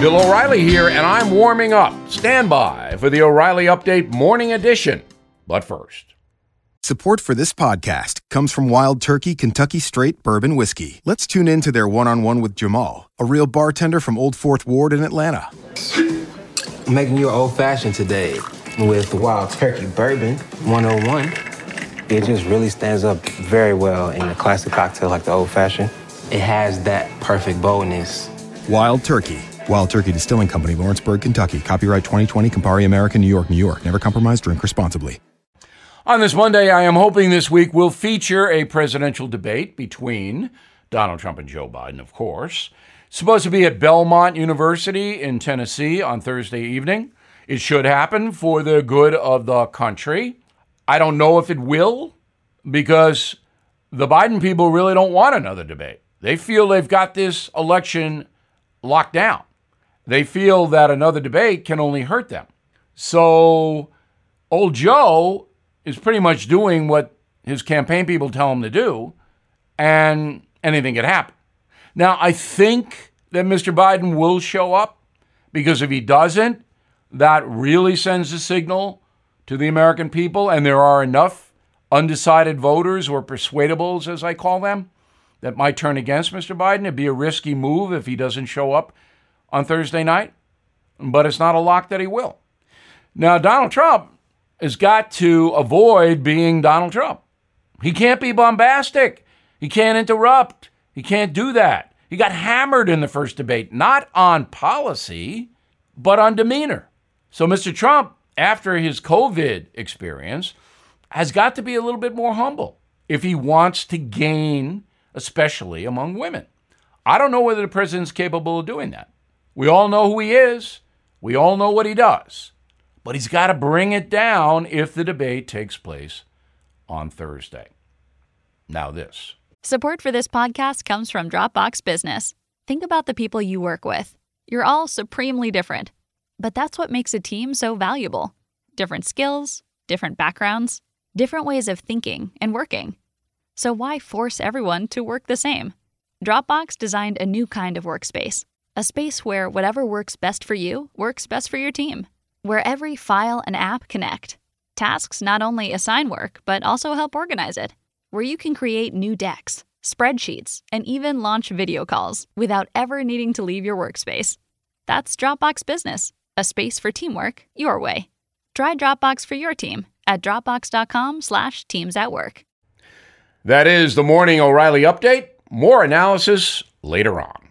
Bill O'Reilly here, and I'm warming up. Stand by for the O'Reilly Update Morning Edition. But first, Support for this podcast comes from Wild Turkey Kentucky Straight Bourbon Whiskey. Let's tune in to their one on one with Jamal, a real bartender from Old Fourth Ward in Atlanta. I'm making you an old fashioned today with Wild Turkey Bourbon 101. It just really stands up very well in a classic cocktail like the old fashioned. It has that perfect boldness. Wild Turkey. Wild Turkey Distilling Company, Lawrenceburg, Kentucky. Copyright 2020, Campari America, New York, New York. Never compromise, drink responsibly. on this Monday, I am hoping this week will feature a presidential debate between Donald Trump and Joe Biden, of course. It's supposed to be at Belmont University in Tennessee on Thursday evening. It should happen for the good of the country. I don't know if it will because the Biden people really don't want another debate. They feel they've got this election locked down. They feel that another debate can only hurt them. So, old Joe is pretty much doing what his campaign people tell him to do, and anything could happen. Now, I think that Mr. Biden will show up because if he doesn't, that really sends a signal to the American people, and there are enough undecided voters or persuadables, as I call them, that might turn against Mr. Biden. It'd be a risky move if he doesn't show up on Thursday night, but it's not a lock that he will. Now, Donald Trump has got to avoid being Donald Trump. He can't be bombastic. He can't interrupt. He can't do that. He got hammered in the first debate, not on policy, but on demeanor. So, Mr. Trump, after his COVID experience, has got to be a little bit more humble if he wants to gain, especially among women. I don't know whether the president's capable of doing that. We all know who he is, we all know what he does, but he's got to bring it down if the debate takes place on Thursday. Now, this. Support for this podcast comes from Dropbox Business. Think about the people you work with. You're all supremely different, but that's what makes a team so valuable. Different skills, different backgrounds, different ways of thinking and working. So why force everyone to work the same? Dropbox designed a new kind of workspace, a space where whatever works best for you works best for your team, where every file and app connect. Tasks not only assign work, but also help organize it where you can create new decks, spreadsheets, and even launch video calls without ever needing to leave your workspace. That's Dropbox Business, a space for teamwork your way. Try Dropbox for your team at dropbox.com slash teams at work. That is the Morning O'Reilly Update. More analysis later on.